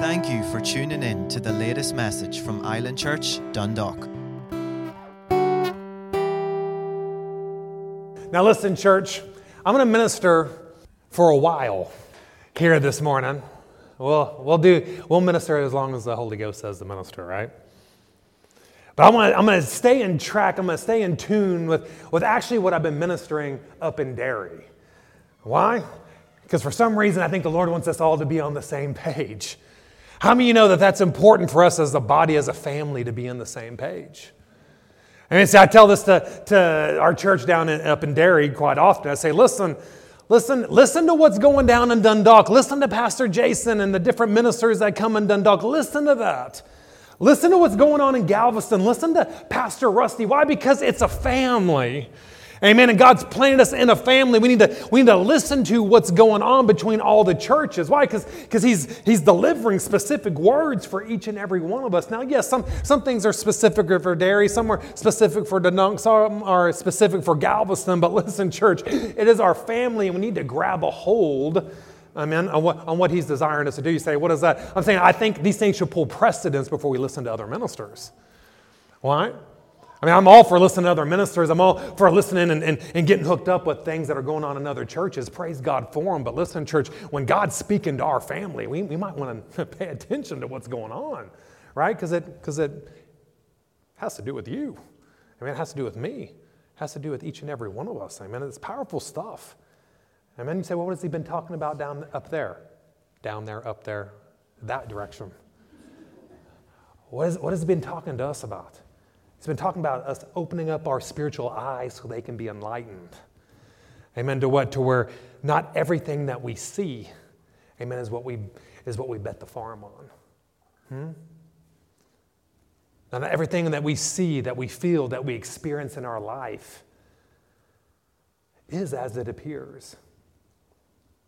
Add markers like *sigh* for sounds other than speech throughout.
Thank you for tuning in to the latest message from Island Church, Dundalk. Now, listen, church, I'm going to minister for a while here this morning. We'll, we'll, do, we'll minister as long as the Holy Ghost says to minister, right? But I'm going, to, I'm going to stay in track, I'm going to stay in tune with, with actually what I've been ministering up in Derry. Why? Because for some reason, I think the Lord wants us all to be on the same page. How many of you know that that's important for us as a body, as a family, to be on the same page? I mean, see, I tell this to, to our church down in, up in Derry quite often. I say, listen, listen, listen to what's going down in Dundalk. Listen to Pastor Jason and the different ministers that come in Dundalk. Listen to that. Listen to what's going on in Galveston. Listen to Pastor Rusty. Why? Because it's a family. Amen. And God's planted us in a family. We need to, we need to listen to what's going on between all the churches. Why? Because he's, he's delivering specific words for each and every one of us. Now, yes, some, some things are specific for Derry, some are specific for Dundalk, some are specific for Galveston. But listen, church, it is our family, and we need to grab a hold. Amen. On what, on what he's desiring us to do. You say, what is that? I'm saying, I think these things should pull precedence before we listen to other ministers. Why? I mean, I'm all for listening to other ministers. I'm all for listening and, and, and getting hooked up with things that are going on in other churches. Praise God for them. But listen, church, when God's speaking to our family, we, we might want to *laughs* pay attention to what's going on, right? Because it, cause it has to do with you. I mean, it has to do with me. It has to do with each and every one of us. I mean, it's powerful stuff. And then you say, well, what has he been talking about down up there? Down there, up there, that direction. What, is, what has he been talking to us about? He's been talking about us opening up our spiritual eyes so they can be enlightened. Amen. To what? To where not everything that we see, amen, is what we, is what we bet the farm on. Hmm? Not everything that we see, that we feel, that we experience in our life is as it appears.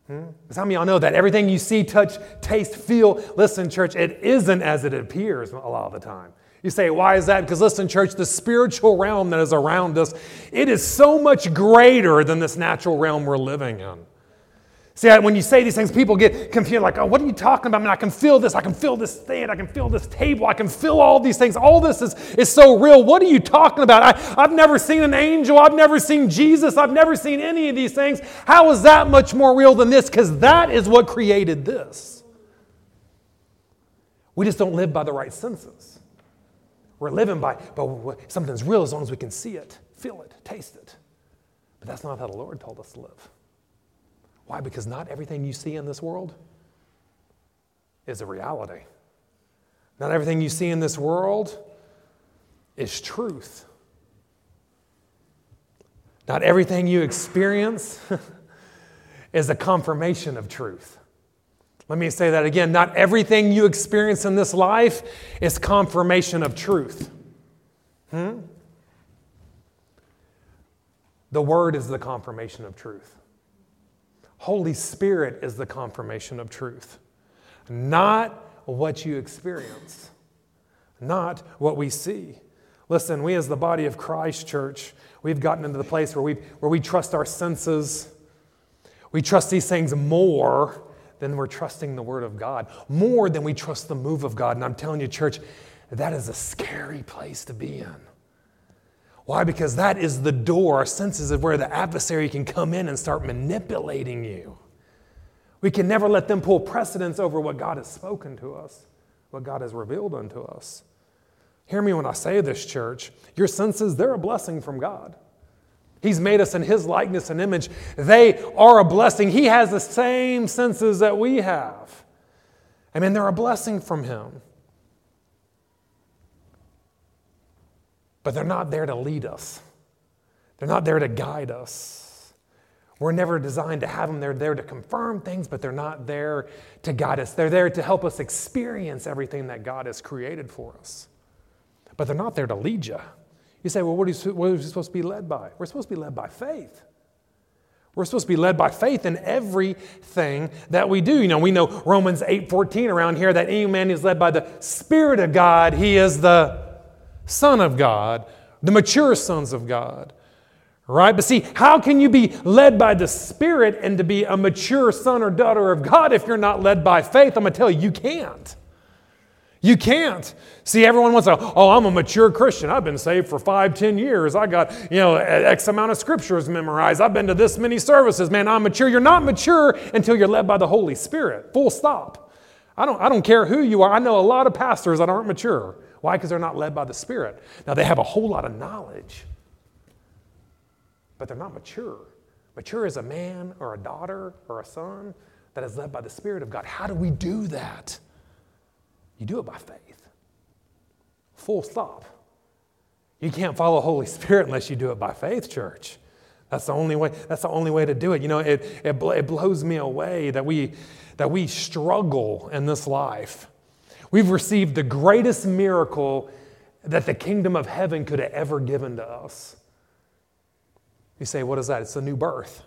Hmm? Some of y'all know that everything you see, touch, taste, feel, listen, church, it isn't as it appears a lot of the time. You say, why is that? Because listen, church, the spiritual realm that is around us, it is so much greater than this natural realm we're living in. See, when you say these things, people get confused, like, oh, what are you talking about? I mean, I can feel this, I can feel this stand, I can feel this table, I can feel all these things. All this is, is so real. What are you talking about? I, I've never seen an angel, I've never seen Jesus, I've never seen any of these things. How is that much more real than this? Because that is what created this. We just don't live by the right senses. We're living by, but something's real as long as we can see it, feel it, taste it. But that's not how the Lord told us to live. Why? Because not everything you see in this world is a reality. Not everything you see in this world is truth. Not everything you experience *laughs* is a confirmation of truth. Let me say that again. Not everything you experience in this life is confirmation of truth. Hmm? The Word is the confirmation of truth. Holy Spirit is the confirmation of truth. Not what you experience, not what we see. Listen, we as the body of Christ, church, we've gotten into the place where we, where we trust our senses. We trust these things more then we're trusting the Word of God more than we trust the move of God. And I'm telling you, church, that is a scary place to be in. Why? Because that is the door, our senses of where the adversary can come in and start manipulating you. We can never let them pull precedence over what God has spoken to us, what God has revealed unto us. Hear me when I say this, church. Your senses, they're a blessing from God. He's made us in His likeness and image. They are a blessing. He has the same senses that we have. I mean, they're a blessing from Him. But they're not there to lead us, they're not there to guide us. We're never designed to have them. They're there to confirm things, but they're not there to guide us. They're there to help us experience everything that God has created for us. But they're not there to lead you. You say, well, what are, you, what are we supposed to be led by? We're supposed to be led by faith. We're supposed to be led by faith in everything that we do. You know, we know Romans 8:14 around here that any man is led by the Spirit of God, he is the Son of God, the mature sons of God. Right? But see, how can you be led by the Spirit and to be a mature son or daughter of God if you're not led by faith? I'm going to tell you, you can't. You can't. See, everyone wants to, oh, I'm a mature Christian. I've been saved for five, ten years. I got, you know, X amount of scriptures memorized. I've been to this many services. Man, I'm mature. You're not mature until you're led by the Holy Spirit. Full stop. I don't, I don't care who you are. I know a lot of pastors that aren't mature. Why? Because they're not led by the Spirit. Now, they have a whole lot of knowledge, but they're not mature. Mature is a man or a daughter or a son that is led by the Spirit of God. How do we do that? You do it by faith. Full stop. You can't follow Holy Spirit unless you do it by faith, church. That's the only way, that's the only way to do it. You know, it, it, it blows me away that we, that we struggle in this life. We've received the greatest miracle that the kingdom of heaven could have ever given to us. You say, what is that? It's a new birth.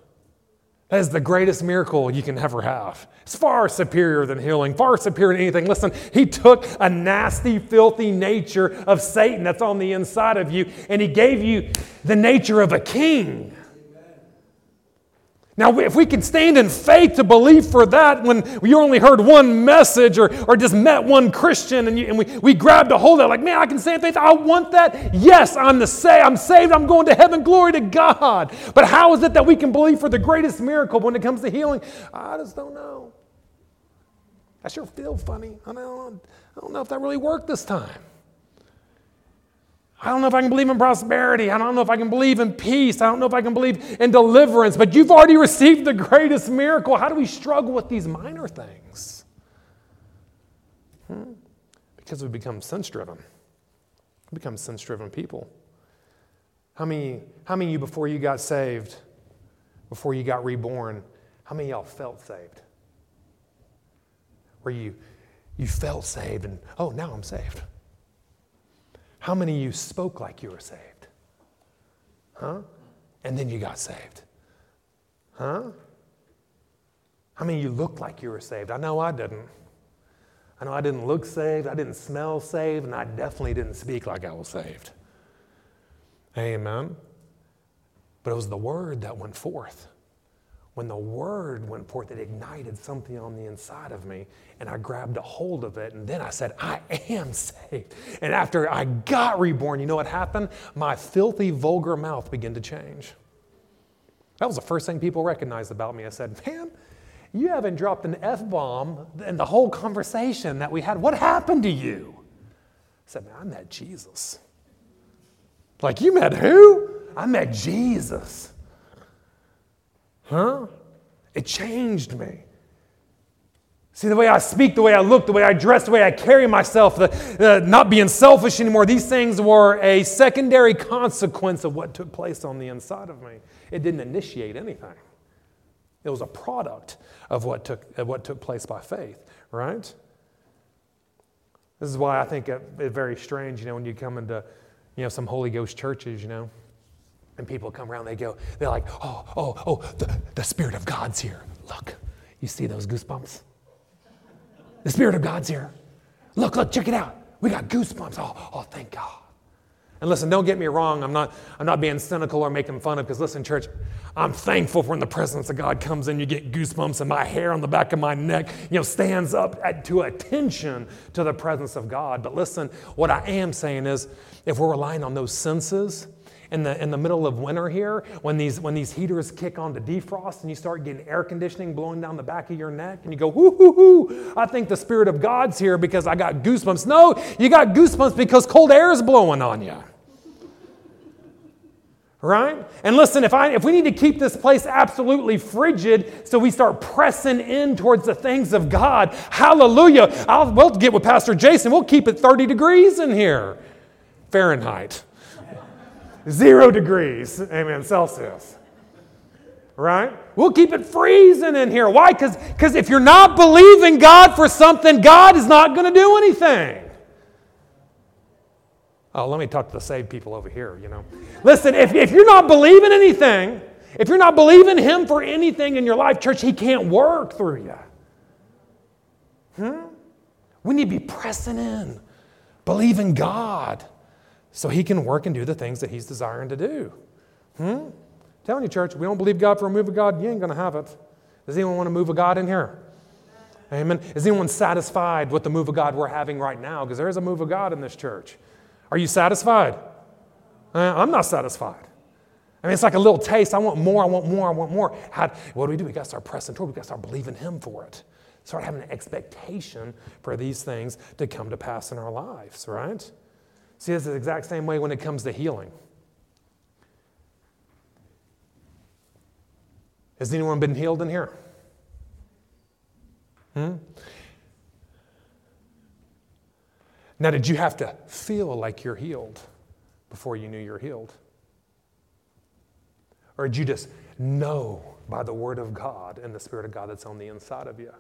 That is the greatest miracle you can ever have. It's far superior than healing, far superior than anything. Listen, he took a nasty, filthy nature of Satan that's on the inside of you, and he gave you the nature of a king. Now, if we can stand in faith to believe for that when you only heard one message or, or just met one Christian and, you, and we, we grabbed a hold of it, like, man, I can stand in faith. I want that. Yes, I'm the say, I'm saved. I'm going to heaven. Glory to God. But how is it that we can believe for the greatest miracle when it comes to healing? I just don't know. I sure feel funny. I don't, I don't know if that really worked this time. I don't know if I can believe in prosperity. I don't know if I can believe in peace. I don't know if I can believe in deliverance. But you've already received the greatest miracle. How do we struggle with these minor things? Hmm? Because we become sense driven. We become sense driven people. How many, how many of you, before you got saved, before you got reborn, how many y'all felt saved? Where you, you felt saved and, oh, now I'm saved. How many of you spoke like you were saved? Huh? And then you got saved? Huh? How many of you looked like you were saved? I know I didn't. I know I didn't look saved, I didn't smell saved, and I definitely didn't speak like I was saved. Amen. But it was the word that went forth when the word went forth, it ignited something on the inside of me, and I grabbed a hold of it, and then I said, I am saved. And after I got reborn, you know what happened? My filthy, vulgar mouth began to change. That was the first thing people recognized about me. I said, Man, you haven't dropped an F bomb in the whole conversation that we had. What happened to you? I said, Man, I met Jesus. Like, you met who? I met Jesus. Huh? It changed me. See, the way I speak, the way I look, the way I dress, the way I carry myself, the, the, not being selfish anymore, these things were a secondary consequence of what took place on the inside of me. It didn't initiate anything, it was a product of what took, of what took place by faith, right? This is why I think it's very strange, you know, when you come into, you know, some Holy Ghost churches, you know. And people come around, they go, they're like, oh, oh, oh, the, the Spirit of God's here. Look, you see those goosebumps? The Spirit of God's here. Look, look, check it out. We got goosebumps. Oh, oh, thank God. And listen, don't get me wrong. I'm not, I'm not being cynical or making fun of, because listen, church, I'm thankful for when the presence of God comes in, you get goosebumps, and my hair on the back of my neck, you know, stands up at, to attention to the presence of God. But listen, what I am saying is, if we're relying on those senses, in the, in the middle of winter here when these, when these heaters kick on to defrost and you start getting air conditioning blowing down the back of your neck and you go, whoo, hoo, hoo, I think the Spirit of God's here because I got goosebumps. No, you got goosebumps because cold air is blowing on you. Right? And listen, if, I, if we need to keep this place absolutely frigid so we start pressing in towards the things of God, hallelujah. I'll, we'll get with Pastor Jason. We'll keep it 30 degrees in here, Fahrenheit zero degrees, amen, Celsius. Right? We'll keep it freezing in here. Why? Because if you're not believing God for something, God is not going to do anything. Oh, let me talk to the saved people over here, you know. Listen, if, if you're not believing anything, if you're not believing Him for anything in your life, church, He can't work through you. Hmm? We need to be pressing in, believing God so he can work and do the things that he's desiring to do. Hmm? telling you, church, we don't believe God for a move of God, you ain't going to have it. Does anyone want to move of God in here? Amen. Is anyone satisfied with the move of God we're having right now? Because there is a move of God in this church. Are you satisfied? Uh, I'm not satisfied. I mean, it's like a little taste. I want more, I want more, I want more. How, what do we do? We got to start pressing toward. We got to start believing Him for it. Start having an expectation for these things to come to pass in our lives, right? See, it's the exact same way when it comes to healing. Has anyone been healed in here? Hmm? Now, did you have to feel like you're healed before you knew you're healed? Or did you just know by the Word of God and the Spirit of God that's on the inside of you?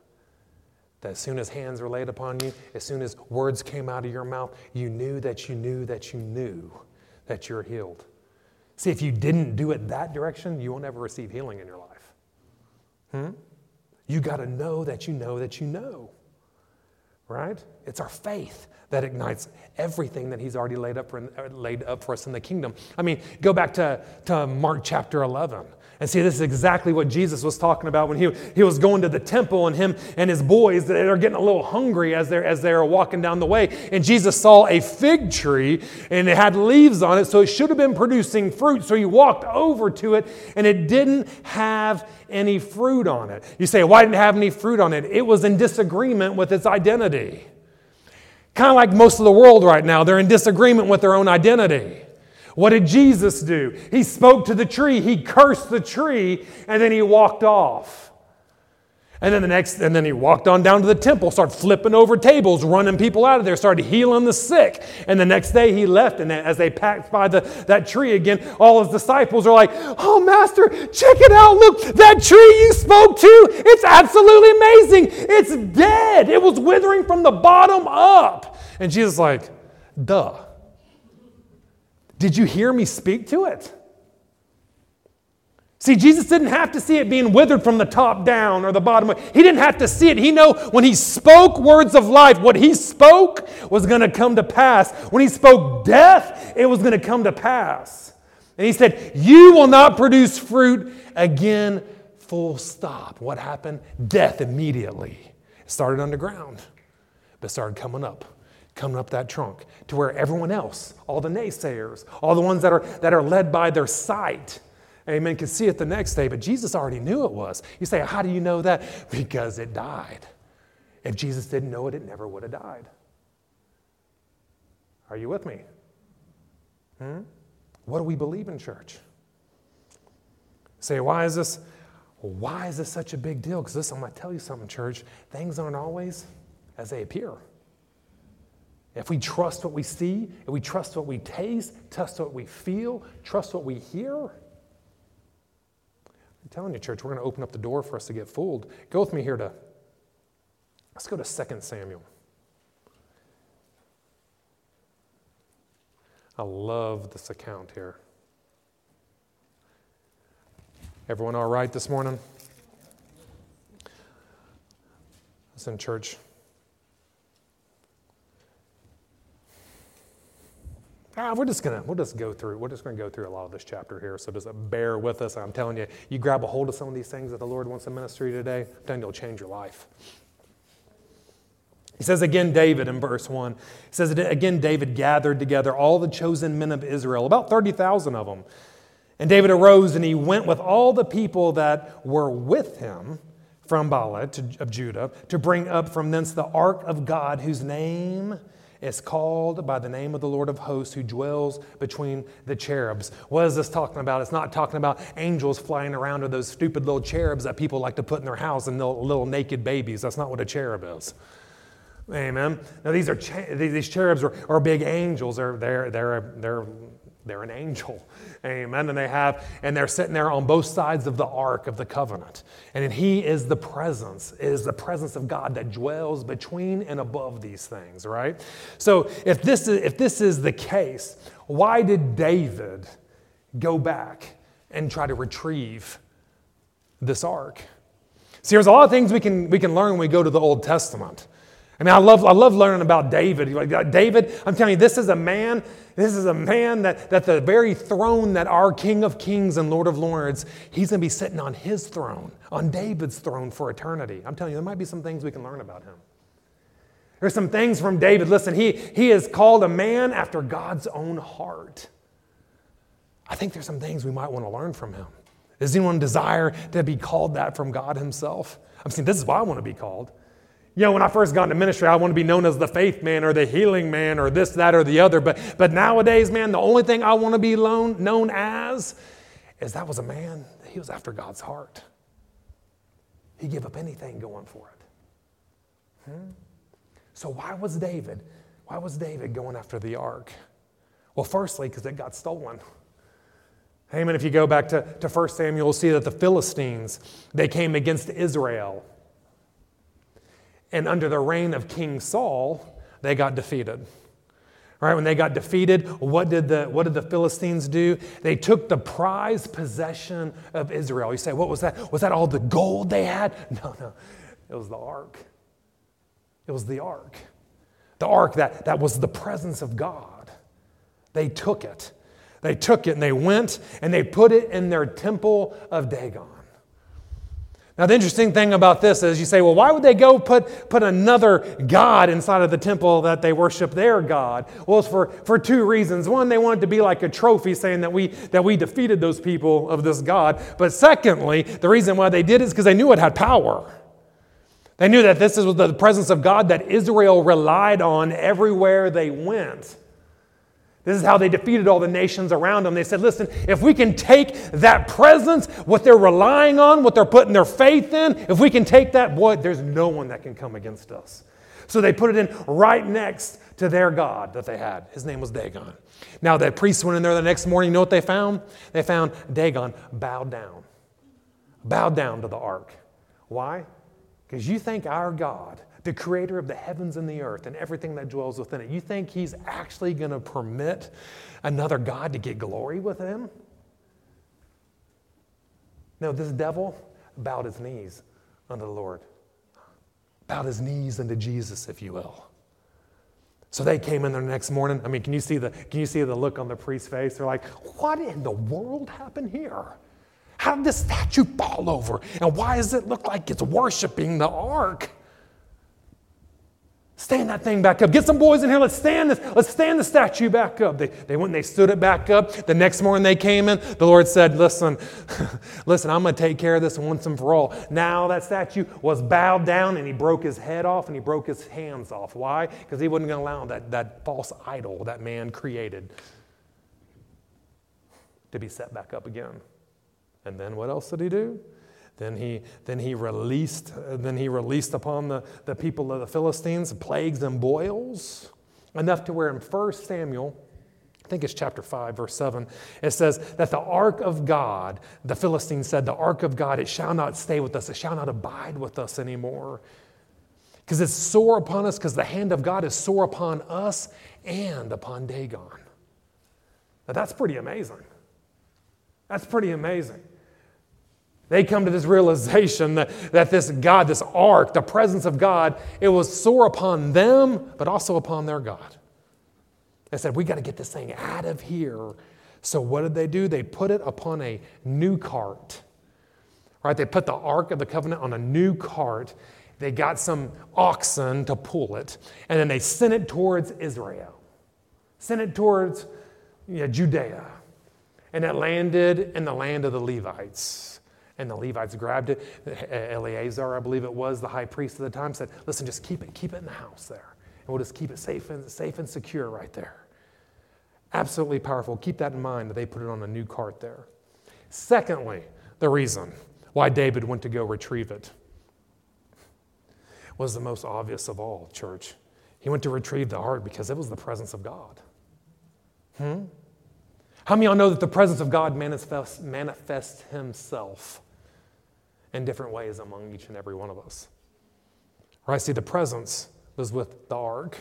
That as soon as hands were laid upon you, as soon as words came out of your mouth, you knew that you knew that you knew that you're healed. See, if you didn't do it that direction, you will never receive healing in your life. Hmm? You got to know that you know that you know. Right? It's our faith that ignites everything that he's already laid up for, laid up for us in the kingdom. I mean, go back to, to Mark chapter 11. And see, this is exactly what Jesus was talking about when he, he was going to the temple and him and his boys, they're getting a little hungry as they're, as they're walking down the way. And Jesus saw a fig tree and it had leaves on it, so it should have been producing fruit. So he walked over to it and it didn't have any fruit on it. You say, why didn't it have any fruit on it? It was in disagreement with its identity. Kind of like most of the world right now, they're in disagreement with their own identity. What did Jesus do? He spoke to the tree, he cursed the tree, and then he walked off. And then the next, and then he walked on down to the temple, started flipping over tables, running people out of there, started healing the sick. And the next day he left, and as they passed by the, that tree again, all his disciples are like, Oh, Master, check it out. Look, that tree you spoke to, it's absolutely amazing. It's dead. It was withering from the bottom up. And Jesus like, Duh. Did you hear me speak to it? See, Jesus didn't have to see it being withered from the top down or the bottom. He didn't have to see it. He know when he spoke words of life, what he spoke was going to come to pass. When he spoke death, it was going to come to pass. And he said, "You will not produce fruit again." Full stop. What happened? Death immediately. It started underground, but started coming up coming up that trunk to where everyone else, all the naysayers, all the ones that are, that are led by their sight, amen, can see it the next day. But Jesus already knew it was. You say, How do you know that? *laughs* Because it died. If Jesus didn't know it, it never would have died. Are you with me? Hmm? What do we believe in church? Say, why is this? Why is this such a big deal? Because listen, I'm going to tell you something, church. Things aren't always as they appear. If we trust what we see, if we trust what we taste, trust what we feel, trust what we hear, I'm telling you, church, we're going to open up the door for us to get fooled. Go with me here to, let's go to 2 Samuel. I love this account here. Everyone all right this morning? Listen, church. Ah, we're just gonna we'll just go through we're just gonna go through a lot of this chapter here. So just bear with us. I'm telling you, you grab a hold of some of these things that the Lord wants to minister to you today. Then you'll change your life. He says again, David in verse 1. He says again, David gathered together all the chosen men of Israel, about 30,000 of them. And David arose and he went with all the people that were with him from Baalah to, of Judah to bring up from thence the ark of God, whose name it's called by the name of the Lord of hosts who dwells between the cherubs. What is this talking about? It's not talking about angels flying around or those stupid little cherubs that people like to put in their house and little, little naked babies. That's not what a cherub is. Amen. Now these are these cherubs are, are big angels. They're they're they're they're they're an angel. *laughs* Amen. And they have, and they're sitting there on both sides of the ark of the covenant. And he is the presence, is the presence of God that dwells between and above these things, right? So if this is if this is the case, why did David go back and try to retrieve this ark? See, there's a lot of things we can we can learn when we go to the Old Testament. I mean, I love, I love learning about David. Like, uh, David, I'm telling you, this is a man, this is a man that, that the very throne that our King of Kings and Lord of Lords, he's going to be sitting on his throne, on David's throne for eternity. I'm telling you, there might be some things we can learn about him. There's some things from David. Listen, he, he is called a man after God's own heart. I think there's some things we might want to learn from him. Does anyone desire to be called that from God Himself? I'm saying this is why I want to be called. You know, when I first got into ministry, I want to be known as the faith man or the healing man or this, that, or the other. But, but nowadays, man, the only thing I want to be known, known as is that was a man, he was after God's heart. He gave up anything going for it. Hmm? So why was David, why was David going after the ark? Well, firstly, because it got stolen. Amen. If you go back to, to 1 Samuel, you'll see that the Philistines, they came against Israel. And under the reign of King Saul, they got defeated. Right when they got defeated, what did, the, what did the Philistines do? They took the prized possession of Israel. You say, what was that? Was that all the gold they had? *laughs* No, no. It was the ark. It was the ark. The ark that, that was the presence of God. They took it. They took it and they went and they put it in their temple of Dagon. Now, the interesting thing about this is you say, well, why would they go put, put another God inside of the temple that they worship their God? Well, it's for, for two reasons. One, they wanted to be like a trophy saying that we, that we defeated those people of this God. But secondly, the reason why they did is because they knew it had power. They knew that this was the presence of God that Israel relied on everywhere they went. This is how they defeated all the nations around them. They said, listen, if we can take that presence, what they're relying on, what they're putting their faith in, if we can take that, boy, there's no one that can come against us. So they put it in right next to their God that they had. His name was Dagon. Now, the priests went in there the next morning. You know what they found? They found Dagon bowed down, bowed down to the ark. Why? Because you think our God, the creator of the heavens and the earth and everything that dwells within it, you think he's actually going to permit another God to get glory with him? No, this devil bowed his knees unto the Lord, bowed his knees unto Jesus, if you will. So they came in there the next morning. I mean, can you see the can you see the look on the priest's face? They're like, "What in the world happened here?" How did this statue fall over? And why does it look like it's worshiping the ark? Stand that thing back up. Get some boys in here. Let's stand this. Let's stand the statue back up. They, they went and they stood it back up. The next morning they came in. The Lord said, Listen, *laughs* listen, I'm going to take care of this once and for all. Now that statue was bowed down and he broke his head off and he broke his hands off. Why? Because he wasn't going to allow that, that false idol that man created to be set back up again. And then what else did he do? Then he, then he released, then he released upon the, the people of the Philistines plagues and boils, enough to where in 1 Samuel, I think it's chapter 5, verse 7, it says that the ark of God, the Philistines said, the ark of God, it shall not stay with us, it shall not abide with us anymore. Because it's sore upon us, because the hand of God is sore upon us and upon Dagon. Now that's pretty amazing. That's pretty amazing. They come to this realization that, that this God, this ark, the presence of God, it was sore upon them, but also upon their God. They said, We got to get this thing out of here. So, what did they do? They put it upon a new cart. Right? They put the Ark of the Covenant on a new cart. They got some oxen to pull it, and then they sent it towards Israel, sent it towards you know, Judea. And it landed in the land of the Levites. And the Levites grabbed it. Eleazar, I believe it was, the high priest at the time, said, Listen, just keep it, keep it in the house there. And we'll just keep it safe and safe and secure right there. Absolutely powerful. Keep that in mind that they put it on a new cart there. Secondly, the reason why David went to go retrieve it was the most obvious of all, church. He went to retrieve the ark because it was the presence of God. Hmm? How many of y'all know that the presence of God manifests, manifests Himself in different ways among each and every one of us? Right? See, the presence was with the ark,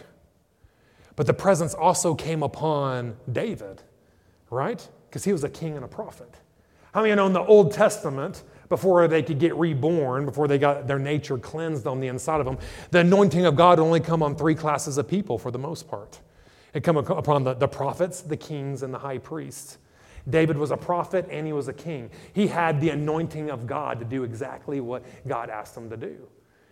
but the presence also came upon David, right? Because he was a king and a prophet. How many of you know in the Old Testament, before they could get reborn, before they got their nature cleansed on the inside of them, the anointing of God only come on three classes of people for the most part. It come upon the, the prophets, the kings, and the high priests. David was a prophet and he was a king. He had the anointing of God to do exactly what God asked him to do.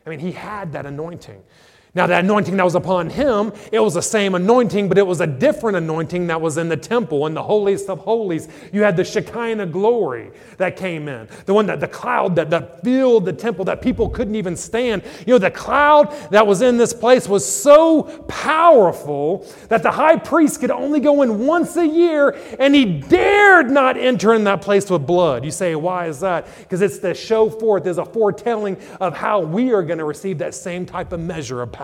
I mean, he had that anointing. Now, that anointing that was upon him, it was the same anointing, but it was a different anointing that was in the temple, in the holiest of holies. You had the Shekinah glory that came in, the one that the cloud that, that filled the temple that people couldn't even stand. You know, the cloud that was in this place was so powerful that the high priest could only go in once a year, and he dared not enter in that place with blood. You say, why is that? Because it's the show forth, there's a foretelling of how we are going to receive that same type of measure of power.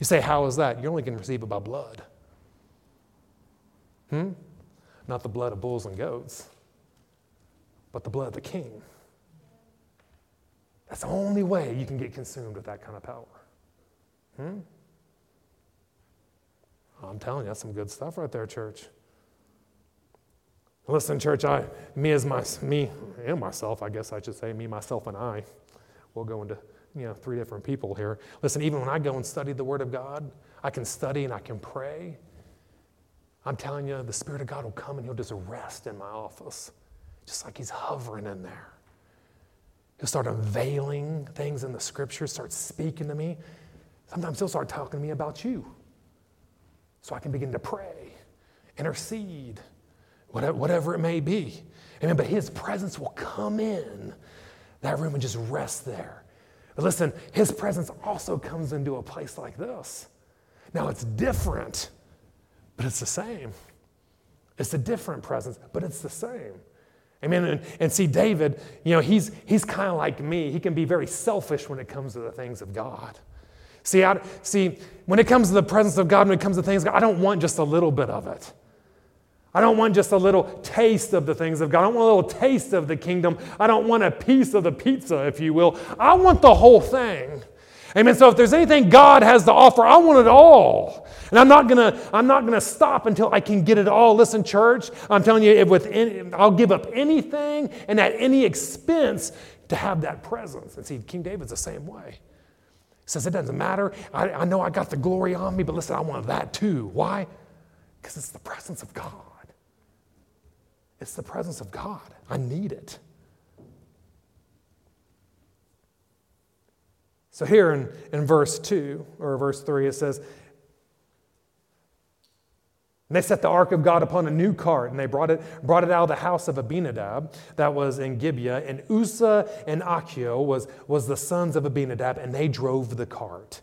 You say, How is that? You're only to receive it by blood. Hmm? Not the blood of bulls and goats, but the blood of the king. That's the only way you can get consumed with that kind of power. Hmm? I'm telling you, that's some good stuff right there, church. Listen, church, I, me as my, me and myself, I guess I should say, me, myself, and I, will go into you know, three different people here. Listen, even when I go and study the Word of God, I can study and I can pray. I'm telling you, the Spirit of God will come and He'll just rest in my office, just like He's hovering in there. He'll start unveiling things in the Scriptures, start speaking to me. Sometimes He'll start talking to me about you so I can begin to pray, intercede, whatever, whatever it may be. Amen. But His presence will come in that room and just rest there. But listen, his presence also comes into a place like this. Now it's different, but it's the same. It's a different presence, but it's the same. Amen. And, and see, David, you know, he's, he's kind of like me. He can be very selfish when it comes to the things of God. See, I, see, when it comes to the presence of God, when it comes to things, I don't want just a little bit of it. I don't want just a little taste of the things of God. I want a little taste of the kingdom. I don't want a piece of the pizza, if you will. I want the whole thing. Amen. So if there's anything God has to offer, I want it all. And I'm not gonna, I'm not gonna stop until I can get it all. Listen, church, I'm telling you, if with I'll give up anything and at any expense to have that presence. And see, King David's the same way. He says, it doesn't matter. I, I know I got the glory on me, but listen, I want that too. Why? Because it's the presence of God. It's the presence of God. I need it. So here in, in verse 2 or verse 3, it says, and they set the ark of God upon a new cart, and they brought it, brought it out of the house of Abinadab that was in Gibeah. And Uzzah and Ahio was, was the sons of Abinadab, and they drove the cart.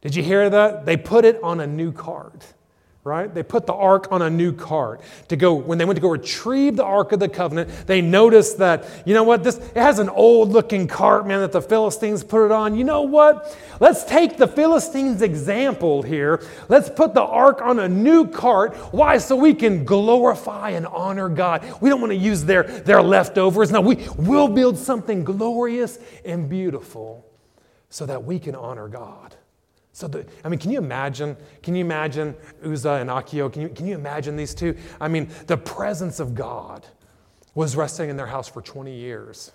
Did you hear that? They put it on a new cart right? They put the ark on a new cart to go, when they went to go retrieve the ark of the covenant, they noticed that, you know what, this it has an old looking cart, man, that the Philistines put it on. You know what? Let's take the Philistines' example here. Let's put the ark on a new cart. Why? So we can glorify and honor God. We don't want to use their, their leftovers. No, we will build something glorious and beautiful so that we can honor God. So, the, I mean, can you imagine? Can you imagine Uzzah and Ahio? Can you, can you imagine these two? I mean, the presence of God was resting in their house for 20 years.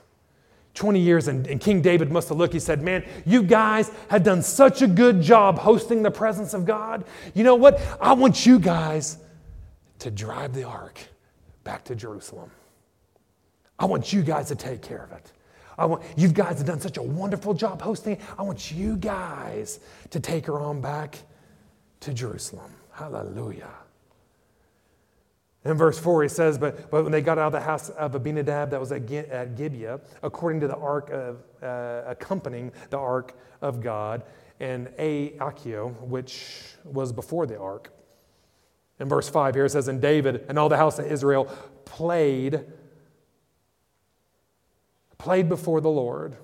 20 years, and, and, King David must have looked. He said, Man, you guys have done such a good job hosting the presence of God. You know what? I want you guys to drive the ark back to Jerusalem. I want you guys to take care of it. I want, you guys have done such a wonderful job hosting. I want you guys to take her on back to Jerusalem. Hallelujah. In verse 4, he says, but, but when they got out of the house of Abinadab that was at, at Gibeah, according to the ark of, uh, accompanying the ark of God, and A, which was before the ark. In verse 5 here it says, And David and all the house of Israel played played before the Lord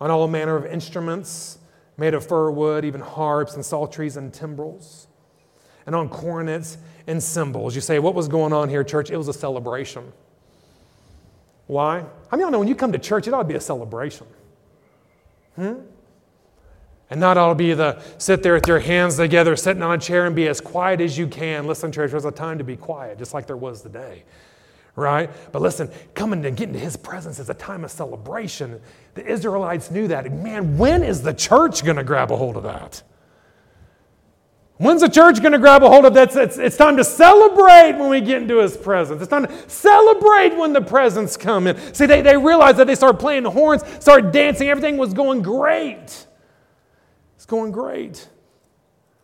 on all manner of instruments made of fir wood, even harps and psalteries and timbrels, and on cornets and cymbals. You say, what was going on here, church? It was a celebration. Why? I mean, I know when you come to church, it ought to be a celebration. Hmm? And not all be the sit there with your hands together, sitting on a chair and be as quiet as you can. Listen, church, there's a time to be quiet, just like there was today right? But listen, coming and getting to his presence is a time of celebration. The Israelites knew that. Man, when is the church going to grab a hold of that? When's the church going to grab a hold of that? It's, it's time to celebrate when we get into his presence. It's time to celebrate when the presence come in. See, they, they realized that they started playing the horns, started dancing, everything was going great. It's going great.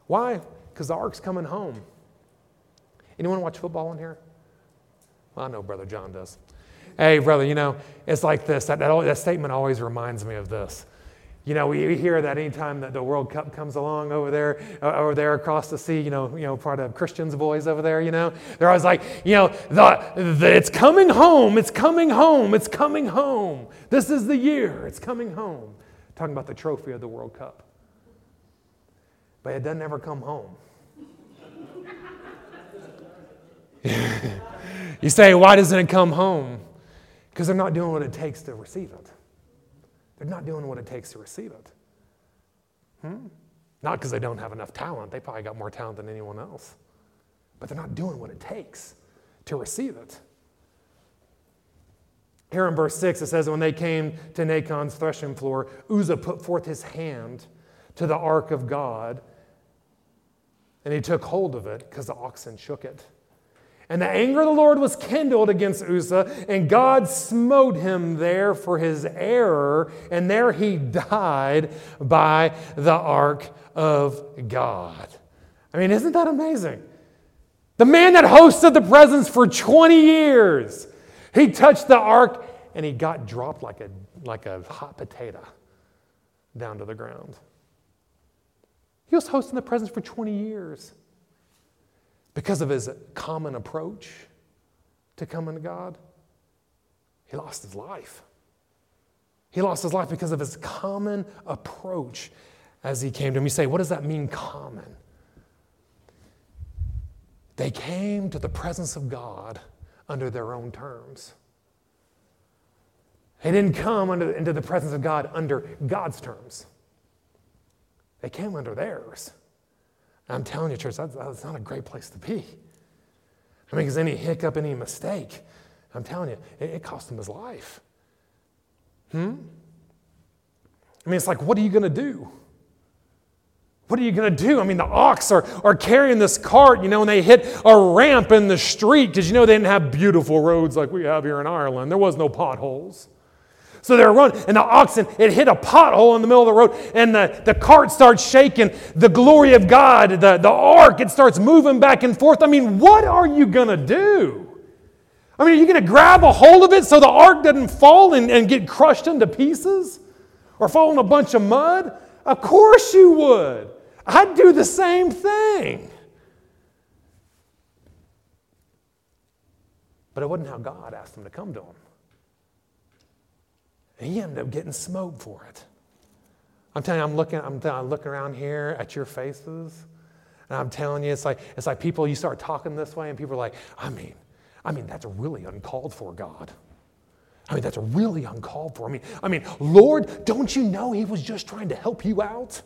Why? Because the ark's coming home. Anyone watch football in here? I know Brother John does. Hey, brother, you know, it's like this. That, that, that statement always reminds me of this. You know, we, hear that anytime that the World Cup comes along over there, uh, over there across the sea, you know, you know, part of Christians' boys over there, you know, they're always like, you know, the, the, it's coming home, it's coming home, it's coming home. This is the year, it's coming home. Talking about the trophy of the World Cup. But it doesn't ever come home. *laughs* you say, why doesn't it come home? Because they're not doing what it takes to receive it. They're not doing what it takes to receive it. Hmm? Not because they don't have enough talent, they probably got more talent than anyone else. But they're not doing what it takes to receive it. Here in verse 6, it says, When they came to Nachon's threshing floor, Uzzah put forth his hand to the ark of God, and he took hold of it because the oxen shook it. And the anger of the Lord was kindled against Uzzah, and God smote him there for his error, and there he *laughs* died by the ark of God. I mean, isn't that amazing? The man that hosted the presence for 20 years, he touched the ark and he got dropped like a, like a hot potato down to the ground. He was hosting the presence for 20 years because of his common approach to coming to God, he lost his life. He lost his life because of his common approach as he came to him. You say, what does that mean, common? They came to the presence of God under their own terms. They didn't come under, into the presence of God under God's terms. They came under theirs. I'm telling you, church, that's, that's not a great place to be. I mean, because any hiccup, any mistake, I'm telling you, it, it cost him his life. Hmm? I mean, it's like, what are you going to do? What are you going to do? I mean, the ox are, are carrying this cart, you know, and they hit a ramp in the street because, you know, they didn't have beautiful roads like we have here in Ireland. There was no potholes. So they're running, and the oxen, it hit a pothole in the middle of the road, and the, the cart starts shaking. The glory of God, the, the ark, it starts moving back and forth. I mean, what are you going to do? I mean, are you going to grab a hold of it so the ark doesn't fall and, and get crushed into pieces or fall in a bunch of mud? Of course you would. I'd do the same thing. But it wasn't how God asked them to come to him. And he ended up getting smoked for it. I'm telling you, I'm looking, I'm, I'm looking around here at your faces, and I'm telling you, it's like, it's like people, you start talking this way, and people are like, I mean, I mean, that's really uncalled for, God. I mean, that's really uncalled for. I mean, I mean, Lord, don't you know He was just trying to help you out?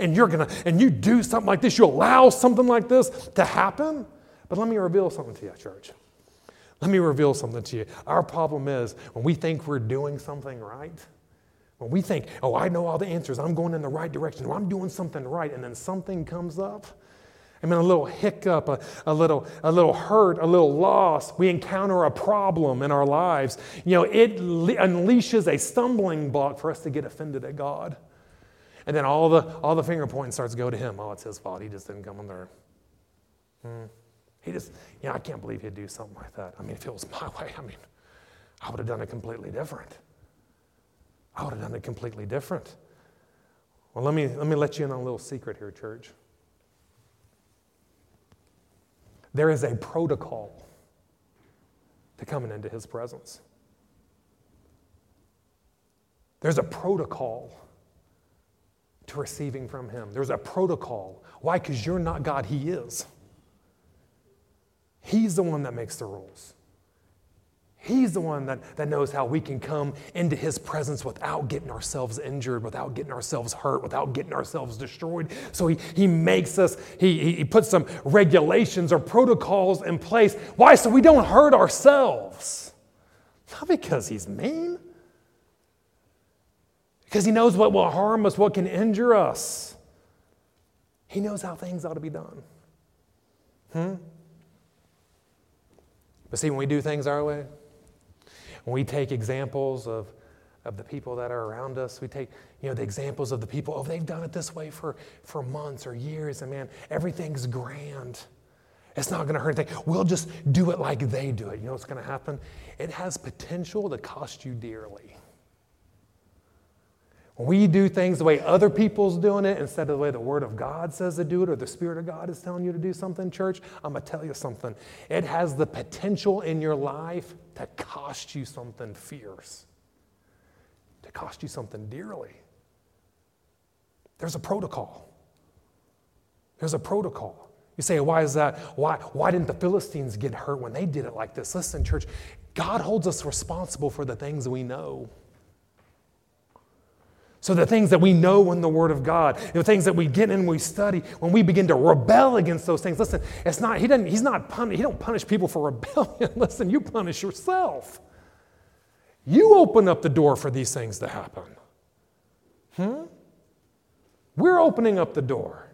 And you're gonna, and you do something like this, you allow something like this to happen? But let me reveal something to you, church. Let me reveal something to you. Our problem is when we think we're doing something right, when we think, oh, I know all the answers, I'm going in the right direction, I'm doing something right, and then something comes up. I mean, a little hiccup, a, a, little, a little hurt, a little loss. We encounter a problem in our lives. You know, it le- unleashes a stumbling block for us to get offended at God. And then all the, all the finger pointing starts to go to Him. Oh, it's His fault. He just didn't come in there. Hmm. He just, you know, I can't believe he'd do something like that. I mean, if it was my *laughs* way, I mean, I would have done it completely different. I would have done it completely different. Well, let me, let me let you in on a little secret here, church. There is a protocol to coming into his presence. There's a protocol to receiving from him. There's a protocol. Why? Because you're not God, he is. He's the one that makes the rules. He's the one that, that knows how we can come into His presence without getting ourselves injured, without getting ourselves hurt, without getting ourselves destroyed. So He, he makes us, he, he puts some regulations or protocols in place. Why? So we don't hurt ourselves. Not because He's mean, because He knows what will harm us, what can injure us. He knows how things ought to be done. Hmm? But see, when we do things our way, when we take examples of, of the people that are around us, we take, you know, the examples of the people, oh, they've done it this way for, for months or years, and man, everything's grand. It's not going to hurt anything. We'll just do it like they do it. You know what's going to happen? It has potential to cost you dearly. We do things the way other people's doing it instead of the way the Word of God says to do it or the Spirit of God is telling you to do something, church, I'm going to tell you something. It has the potential in your life to cost you something fierce, to cost you something dearly. There's a protocol. There's a protocol. You say, why is that? Why, why didn't the Philistines get hurt when they did it like this? Listen, church, God holds us responsible for the things we know. So, the things that we know in the Word of God, the things that we get in and we study, when we begin to rebel against those things, listen, it's not, he doesn't, he's not punish, he don't punish people for *laughs* rebellion. listen, you punish yourself. You open up the door for these things to happen. Hmm? We're opening up the door.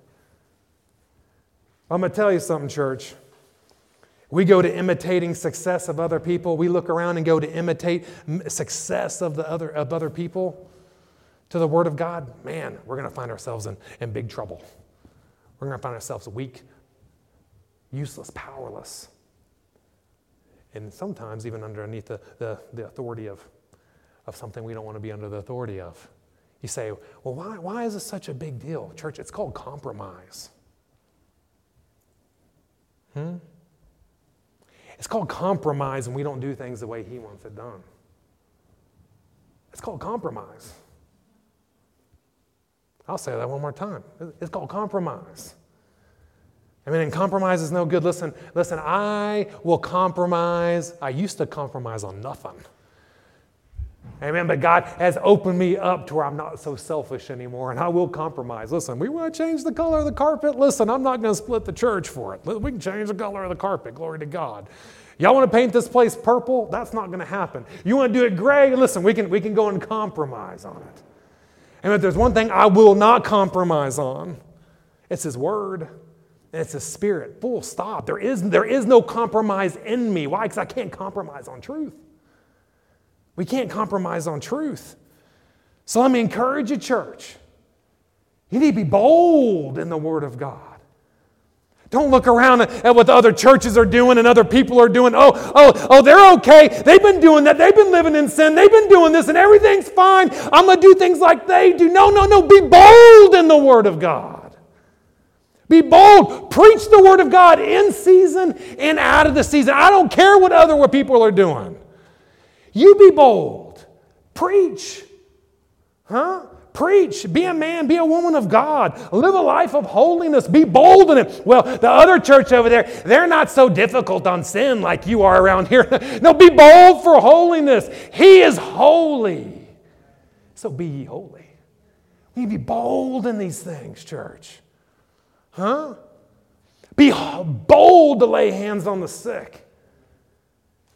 I'm going to tell you something, church. We go to imitating success of other people. We look around and go to imitate success of the other of other people to the Word of God, man, we're going to find ourselves in, in big trouble. We're going to find ourselves weak, useless, powerless, and sometimes even underneath the, the, the authority of, of something we don't want to be under the authority of. You say, well, why, why is this such a big deal? Church, it's called compromise. Hmm? It's called compromise when we don't do things the way He wants it done. It's called compromise. I'll say that one more time. It's called compromise. I mean, and compromise is no good. Listen, listen, I will compromise. I used to compromise on nothing. Amen. But God has opened me up to where I'm not so selfish anymore, and I will compromise. Listen, we want to change the color of the carpet. Listen, I'm not going to split the church for it. We can change the color of the carpet. Glory to God. Y'all want to paint this place purple? That's not going to happen. You want to do it gray? Listen, we can, we can go and compromise on it. And if there's one thing I will not compromise on, it's His Word. And it's His Spirit. Full stop. There is, there is no compromise in me. Why? Because I can't compromise on truth. We can't compromise on truth. So let me encourage you, church. You need to be bold in the Word of God. Don't look around at what the other churches are doing and other people are doing. Oh, oh, oh, they're okay. They've been doing that. They've been living in sin. They've been doing this and everything's fine. I'm going to do things like they do. No, no, no. Be bold in the Word of God. Be bold. Preach the Word of God in season and out of the season. I don't care what other what people are doing. You be bold. Preach. Huh? Preach. Be a man. Be a woman of God. Live a life of holiness. Be bold in it. Well, the other church over there, they're not so difficult on sin like you are around here. *laughs* no, be bold for holiness. He is holy. So be ye holy. We be bold in these things, church. Huh? Be bold to lay hands on the sick.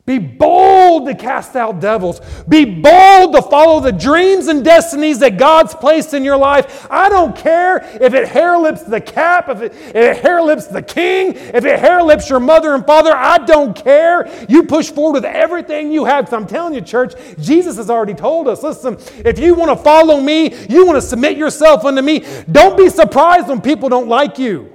Be bold to cast out devils. Be bold to follow the dreams and destinies that God's placed in your life. I don't care if it hair lips the cap, if it, if it hair the king, if it hair lips your mother and father. I don't care. You push forward with everything you have. I'm telling you, church, Jesus has already told us listen, if you want to follow me, you want to submit yourself unto me, don't be surprised when people don't like you.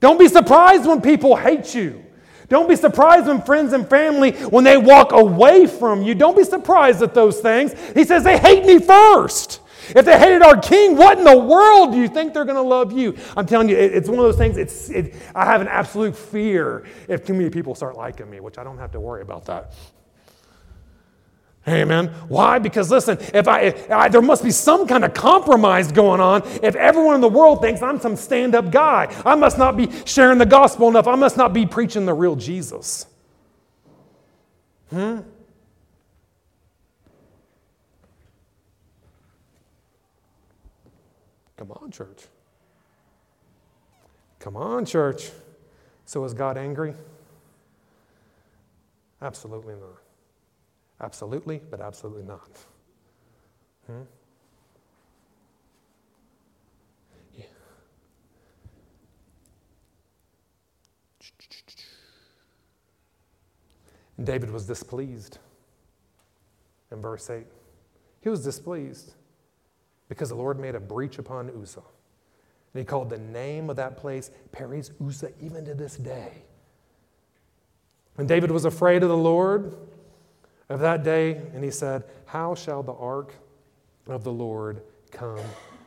Don't be surprised when people hate you. Don't be surprised when friends and family, when they walk away from you, don't be surprised at those things. He says they hate me first. If they hated our king, what in the world do you think they're going to love you? I'm telling you, it's one of those things. It's, it, I have an absolute fear if too many people start liking me, which I don't have to worry about that. Amen. Why? Because listen, if I, if I, there must be some kind of compromise going on. If everyone in the world thinks I'm some stand-up guy, I must not be sharing the gospel enough. I must not be preaching the real Jesus. Hmm. Come on, church. Come on, church. So is God angry? Absolutely not. Absolutely, but absolutely not. Hmm? David was displeased in verse 8. He was displeased because the Lord made a breach upon Uzzah. And he called the name of that place Perez Uzzah even to this day. And David was afraid of the Lord of that day, and he said, How shall the ark of the Lord come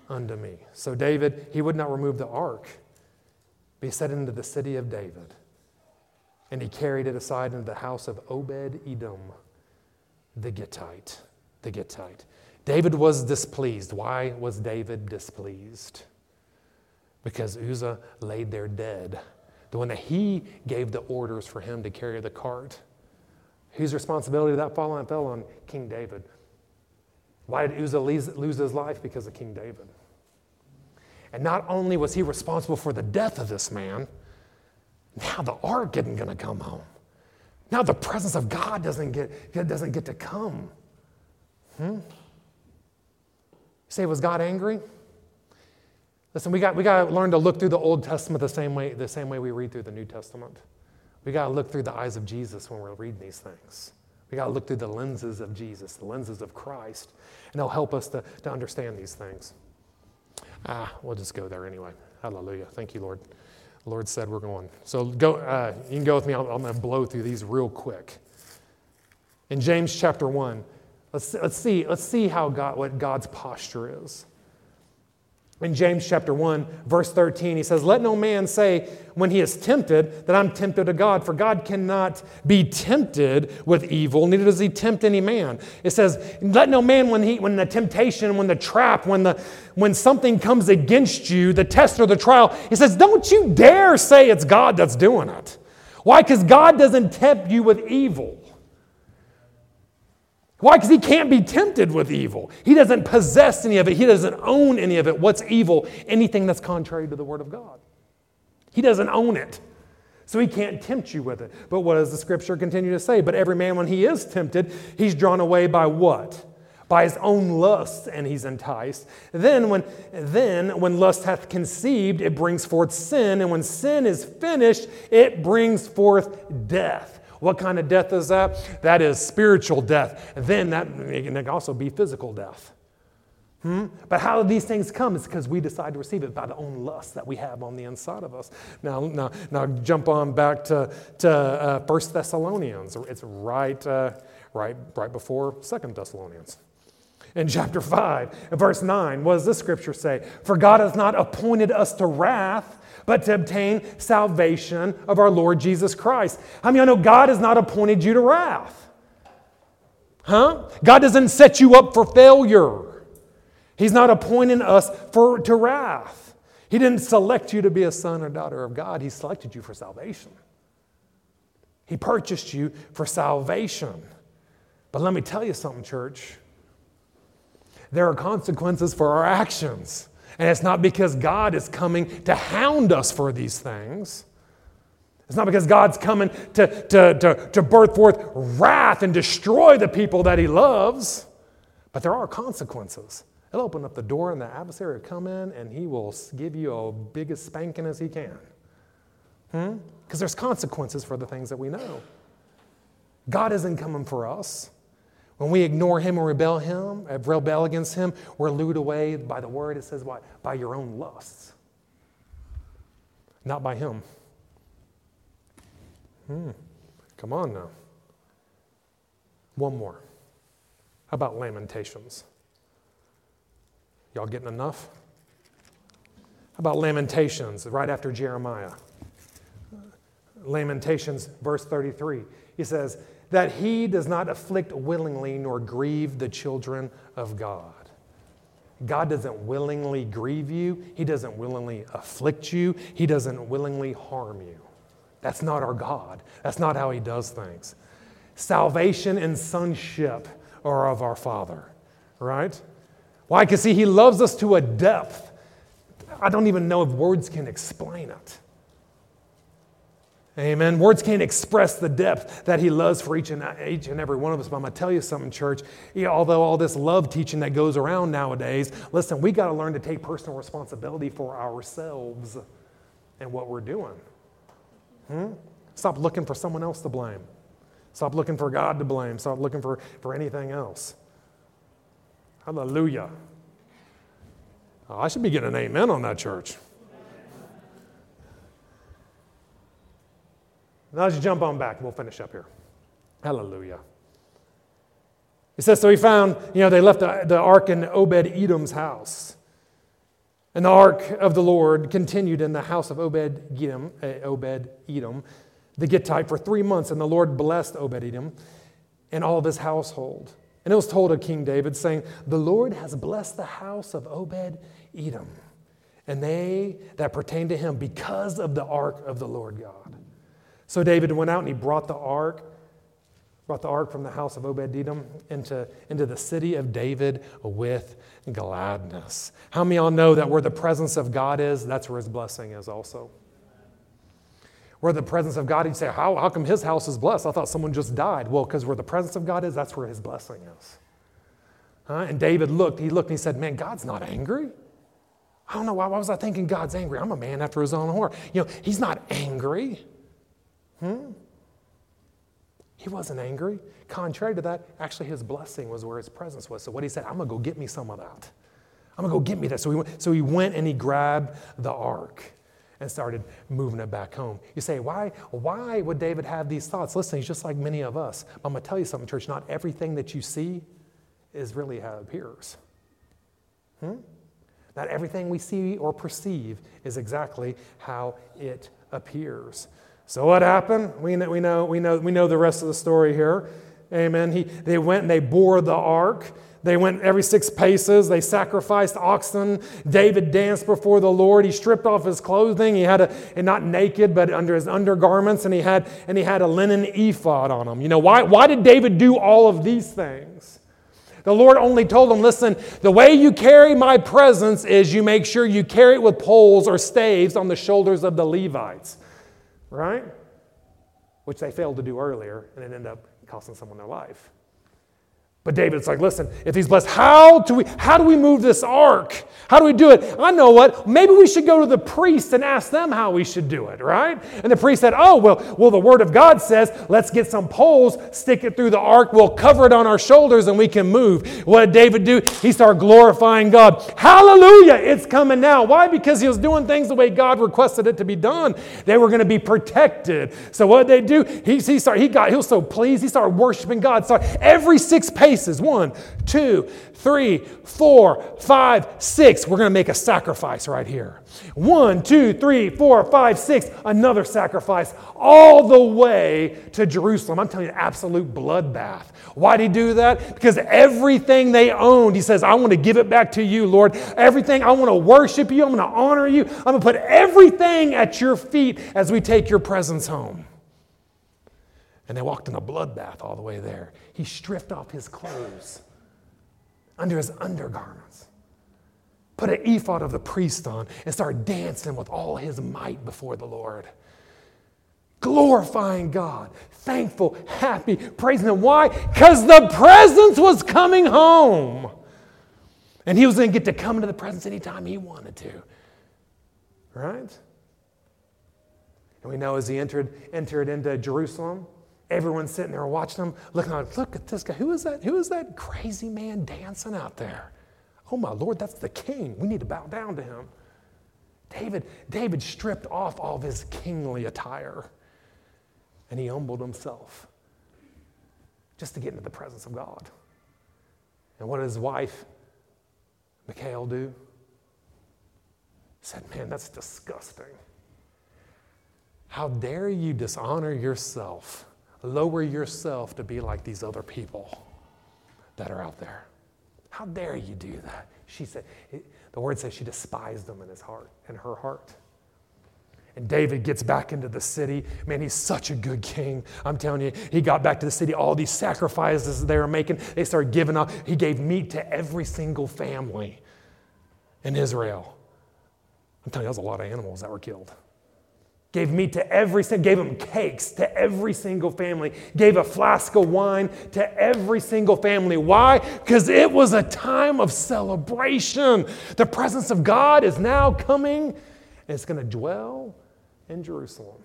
unto me? So David, he would not remove the ark, but he set it into the city of David. And he carried it aside into the house of Obed Edom, the Gittite. The Gittite. David was displeased. Why was David displeased? Because Uzzah laid there dead. The one that he gave the orders for him to carry the cart. Whose responsibility did that fall on? It fell on King David. Why did Uzzah lose his life? Because of King David. And not only was he responsible for the death of this man, now the ark isn't going to come home. Now the presence of God doesn't get, doesn't get to come. Hmm? Say, was God angry? Listen, we got, we got to learn to look through the Old Testament the same, way, the same way we read through the New Testament. We got to look through the eyes of Jesus when we're reading these things. We got to look through the lenses of Jesus, the lenses of Christ, and it'll help us to, to understand these things. Ah, we'll just go there anyway. Hallelujah. Thank you, Lord. Lord said we're going. So go, uh, you can go with me. I'm, I'm going to blow through these real quick. In James chapter 1, let's, let's, see, let's see how God, what God's posture is in James chapter 1, verse 13, he says, Let no man say when he is tempted that I'm tempted of God, for God cannot be tempted with evil, neither does he tempt any man. It says, Let no man, when, he, when the temptation, when the trap, when, the, when something comes against you, the test or the trial, he says, Don't you dare say it's God that's doing it. Why? Because God doesn't tempt you with evil. Why? Because he can't be tempted with evil. He doesn't possess any of it. He doesn't own any of it. What's evil? Anything that's contrary to the Word of God. He doesn't own it. So he can't tempt you with it. But what does the scripture continue to say? But every man, when he is tempted, he's drawn away by what? By his own lust, and he's enticed. Then when, then, when lust hath conceived, it brings forth sin. And when sin is finished, it brings forth death. What kind of death is that? That is spiritual death. Then that can also be physical death. Hmm? But how do these things come? It's because we decide to receive it by the own lust that we have on the inside of us. Now, now, now jump on back to, to uh, 1 Thessalonians. It's right, uh, right, right before Second Thessalonians. In chapter 5, verse 9, what does this scripture say? For God has not appointed us to wrath, but to obtain salvation of our Lord Jesus Christ. How many of you know God has not appointed you to wrath? Huh? God doesn't set you up for failure. He's not appointing us for, to wrath. He didn't select you to be a son or daughter of God, He selected you for salvation. He purchased you for salvation. But let me tell you something, church. There are consequences for our actions. And it's not because God is coming to hound us for these things. It's not because God's coming to, to, to, to birth forth wrath and destroy the people that He loves. But there are consequences. He'll open up the door and the adversary will come in and he will give you a biggest spanking as he can. Because hmm? there's consequences for the things that we know. God isn't coming for us. When we ignore him or rebel him, uh, rebel against him, we're lured away by the word. It says what? By your own lusts. Not by him. Hmm. Come on now. One more. How about Lamentations? Y'all getting enough? How about Lamentations right after Jeremiah? Lamentations, verse 33. He says, that he does not afflict willingly nor grieve the children of God. God doesn't willingly grieve you, He doesn't willingly afflict you, He doesn't willingly harm you. That's not our God. That's not how He does things. Salvation and sonship are of our Father, right? Why? Because, see, He loves us to a depth I don't even know if words can explain it. Amen. Words can't express the depth that He loves for each and, each and every one of us. But I'm going to tell you something, church. Although all this love teaching that goes around nowadays, listen, we got to learn to take personal responsibility for ourselves and what we're doing. Hmm? Stop looking for someone else to blame. Stop looking for God to blame. Stop looking for, for anything else. Hallelujah. Oh, I should be getting an amen on that, church. Now let's jump on back. We'll finish up here. Hallelujah. He says, so he found, you know, they left the, the ark in Obed Edom's house. And the ark of the Lord continued in the house of Obed Edom, uh, Obed Edom, the Gittite, for three months. And the Lord blessed Obed Edom and all of his household. And it was told of King David, saying, The Lord has blessed the house of Obed Edom, and they that pertain to him because of the ark of the Lord God. So David went out and he brought the ark, brought the ark from the house of Obed Edom into, into the city of David with gladness. How many of y'all know that where the presence of God is, that's where his blessing is also? Where the presence of God, you'd say, how, how come his house is blessed? I thought someone just died. Well, because where the presence of God is, that's where his blessing is. Huh? And David looked, he looked and he said, Man, God's not angry. I don't know why, why was I thinking God's angry? I'm a man after his own heart. You know, he's not angry. Hmm? He wasn't angry. Contrary to that, actually, his blessing was where his presence was. So, what he said, I'm going to go get me some of that. I'm going to go get me that. So he, went, so he went and he grabbed the ark and started moving it back home. You say, why, why would David have these thoughts? Listen, he's just like many of us. I'm going to tell you something, church. Not everything that you see is really how it appears. Hmm? Not everything we see or perceive is exactly how it appears. So what happened? We know, we know, we know, we know the rest of the story here. Amen. He, they went and they bore the ark. They went every six paces. They sacrificed oxen. David danced before the Lord. He stripped off his clothing. He had a, and not naked, but under his undergarments, and he had, and he had a linen ephod on him. You know, why, why did David do all of these things? The Lord only told him, listen, the way you carry my presence is you make sure you carry it with poles or staves on the shoulders of the Levites right? Which they failed to do earlier, and it ended up costing someone their life. But David's like, listen, if he's blessed, how do we how do we move this ark? How do we do it? I know what. Maybe we should go to the priest and ask them how we should do it, right? And the priest said, Oh, well, well, the word of God says, let's get some poles, stick it through the ark, we'll cover it on our shoulders, and we can move. What did David do? He started glorifying God. Hallelujah! It's coming now. Why? Because he was doing things the way God requested it to be done. They were going to be protected. So what did they do? He, he started, he got he was so pleased, he started worshiping God. So every six paces places. One, two, three, four, five, six. We're going to make a sacrifice right here. One, two, three, four, five, six. Another sacrifice all the way to Jerusalem. I'm telling you, absolute bloodbath. Why did he do that? Because everything they owned, he says, I want to give it back to you, Lord. Everything, I want to worship you. I'm going to honor you. I'm going to put everything at your feet as we take your presence home. And they walked in a bloodbath all the way there. He stripped off his clothes under his undergarments, put an ephod of the priest on, and started dancing with all his might before the Lord. Glorifying God, thankful, happy, praising Him. Why? Because the presence was coming home. And he was going to get to come into the presence anytime he wanted to. Right? And we know as he entered, entered into Jerusalem, Everyone's sitting there watching them, looking like, look at this guy. Who is that? Who is that crazy man dancing out there? Oh my Lord, that's the king. We need to bow down to him. David, David stripped off all of his kingly attire and he humbled himself just to get into the presence of God. And what did his wife, Michal, do? Said, Man, that's disgusting. How dare you dishonor yourself lower yourself to be like these other people that are out there. How dare you do that? She said, the word says she despised them in his heart, in her heart. And David gets back into the city. Man, he's such a good king. I'm telling you, he got back to the city. All these sacrifices they were making, they started giving up. He gave meat to every single family in Israel. I'm telling you, that was a lot of animals that were killed. Gave meat to every, gave them cakes to every single family, gave a flask of wine to every single family. Why? Because it was a time of celebration. The presence of God is now coming, and it's going to dwell in Jerusalem.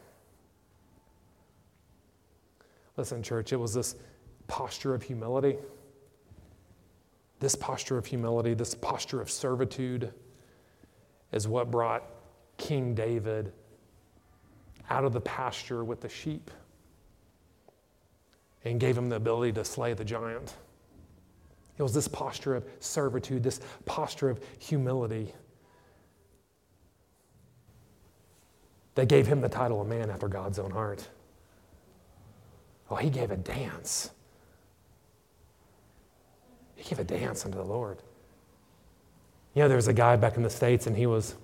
Listen, church, it was this posture of humility, this posture of humility, this posture of servitude is what brought King David out of the pasture with the sheep and gave him the ability to slay the giant. It was this posture of servitude, this posture of humility that gave him the title of man after God's own heart. Oh, he gave a dance. He gave a dance unto the Lord. You know, there was a guy back in the States, and he was,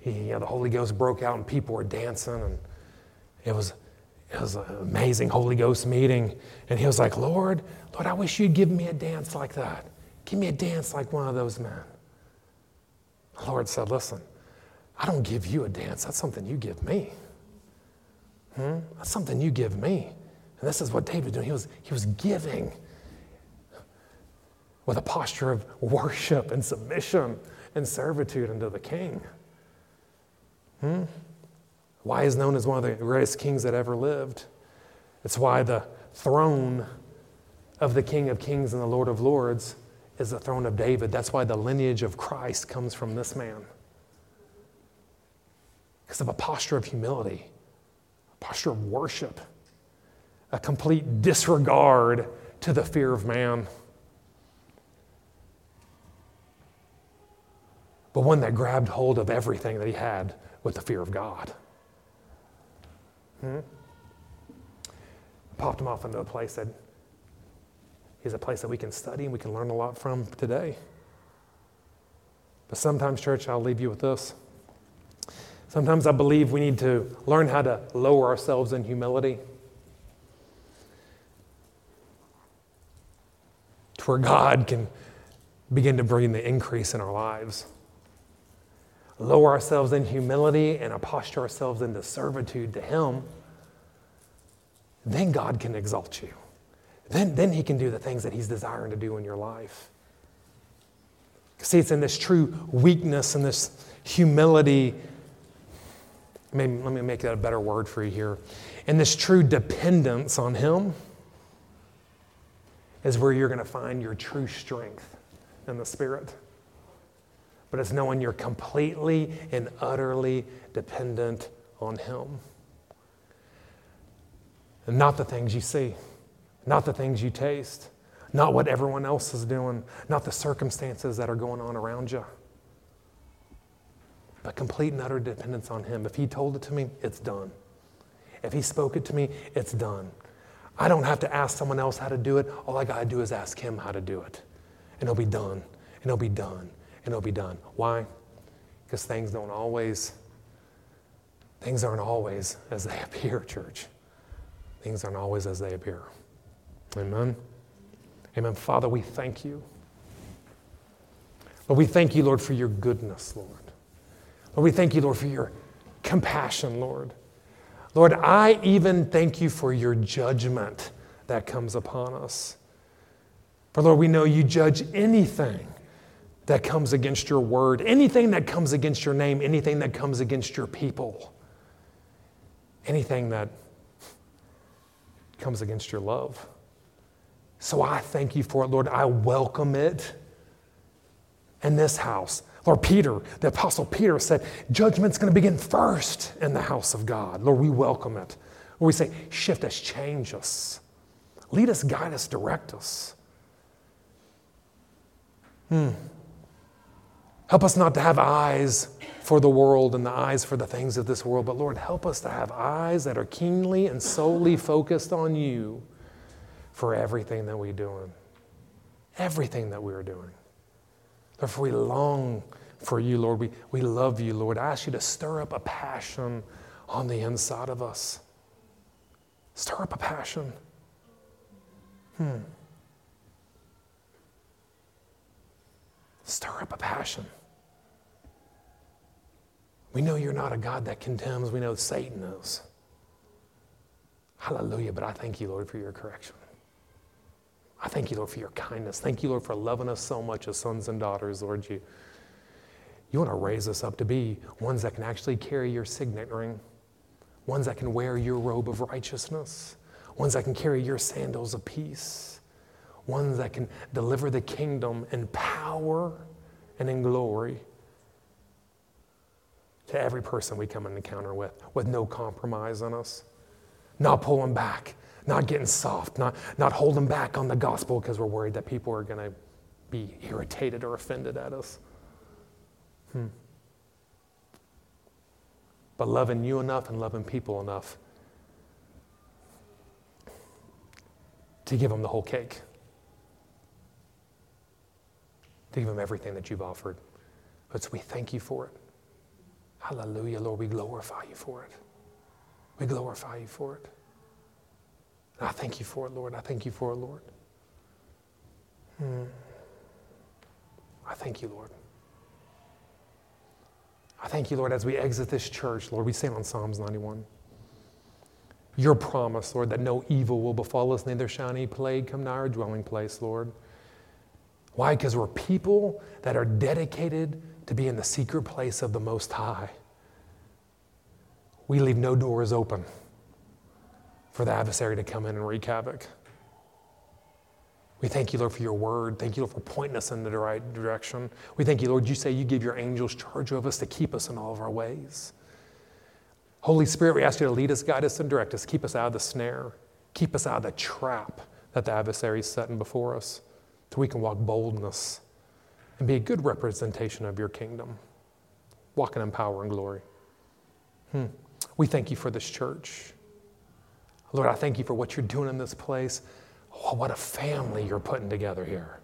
he, you know, the Holy Ghost broke out, and people were dancing, and it was, it was an amazing Holy Ghost meeting. And he was like, Lord, Lord, I wish you'd give me a dance like that. Give me a dance like one of those men. The Lord said, Listen, I don't give you a dance. That's something you give me. Hmm? That's something you give me. And this is what David was doing. He was, he was giving with a posture of worship and submission and servitude unto the king. Hmm? Why is known as one of the greatest kings that ever lived. It's why the throne of the King of Kings and the Lord of Lords is the throne of David. That's why the lineage of Christ comes from this man. Because of a posture of humility, a posture of worship, a complete disregard to the fear of man. but one that grabbed hold of everything that he had with the fear of God. Hmm? Popped him off into a place that is a place that we can study and we can learn a lot from today. But sometimes, church, I'll leave you with this. Sometimes I believe we need to learn how to lower ourselves in humility. To where God can begin to bring the increase in our lives lower ourselves in humility and posture ourselves into servitude to Him, then God can exalt you. Then, then He can do the things that He's desiring to do in your life. See, it's in this true weakness and this humility. Maybe, let me make that a better word for you here. And this true dependence on Him is where you're going to find your true strength in the Spirit but it's knowing you're completely and utterly dependent on Him. And not the things you see, not the things you taste, not what everyone else is doing, not the circumstances that are going on around you, but complete and utter dependence on Him. If He told it to me, it's done. If He spoke it to me, it's done. I don't have to ask someone else how to do it. All I got to do is ask Him how to do it. And it'll be done. And it'll be done and it'll be done. Why? Because things don't always, things aren't always as they *laughs* appear, church. Things aren't always as they appear. Amen. Amen. Father, we thank you. Lord, we thank you, Lord, for your goodness, Lord. Lord, we thank you, Lord, for your compassion, Lord. Lord, I even thank you for your judgment that comes upon us. For Lord, we know you judge anything that comes against your word, anything that comes against your name, anything that comes against your people, anything that comes against your love. So I thank you for it, Lord. I welcome it in this house. Lord Peter, the Apostle Peter said, judgment's going to begin first in the house of God. Lord, we welcome it. Lord, we say, shift us, change us, lead us, guide us, direct us. Hmm. Help us not to have eyes for the world and the eyes for the things of this world, but Lord, help us to have eyes that are keenly and solely focused on you for everything that we're doing. Everything that we're doing. For we long for you, Lord. We, we love you, Lord. I ask you to stir up a passion on the inside of us. Stir up a passion. Hmm. Stir up a passion. We know you're not a God that condemns. We know Satan is. Hallelujah. But I thank you, Lord, for your correction. I thank you, Lord, for your kindness. Thank you, Lord, for loving us so much as sons and daughters, Lord. You, you want to raise us up to be ones that can actually carry your signet ring, ones that can wear your robe of righteousness, ones that can carry your sandals of peace, ones that can deliver the kingdom in power and in glory to every person we come in encounter with, with no compromise on us, not pulling back, not getting soft, not, not holding back on the gospel because we're worried that people are going to be irritated or offended at us. Hmm. But loving you enough and loving people enough to give them the whole cake, to give them everything that you've offered. But so we thank you for it. Hallelujah, Lord. We glorify you for it. We glorify you for it. And I thank you for it, Lord. I thank you for it, Lord. Hmm. I thank you, Lord. I thank you, Lord, as we exit this church, Lord, we stand on Psalms 91. Your promise, Lord, that no evil will befall us, neither shall any plague come nigh our dwelling place, Lord. Why? Because we're people that are dedicated to be in the secret place of the Most High. We leave no doors open for the adversary to come in and wreak havoc. We thank you, Lord, for your word. Thank you, Lord, for pointing us in the right direction. We thank you, Lord, you say you give your angels charge of us to keep us in all of our ways. Holy Spirit, we ask you to lead us, guide us, and direct us. Keep us out of the snare. Keep us out of the trap that the adversary is setting before us so we can walk boldness and be a good representation of your kingdom, walking in power and glory. Hmm. We thank you for this church. Lord, I thank you for what you're doing in this place. Oh, what a family you're putting together here.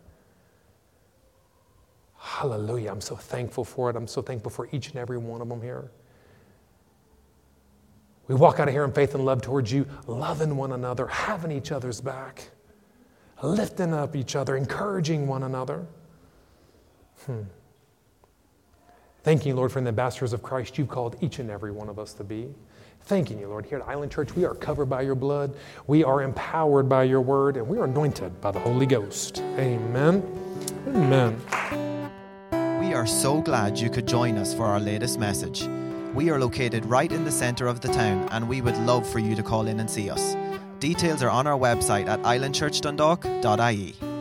Hallelujah. I'm so thankful for it. I'm so thankful for each and every one of them here. We walk out of here in faith and love towards you, loving one another, having each other's back, lifting up each other, encouraging one another. Hmm. Thanking you, Lord, for the ambassadors of Christ you've called each and every one of us to be. Thanking you, Lord. Here at Island Church, we are covered by your blood, we are empowered by your word, and we are anointed by the Holy Ghost. Amen. Amen. We are so glad you could join us for our latest message. We are located right in the centre of the town, and we would love for you to call in and see us. Details are on our website at islandchurchdundalk.ie.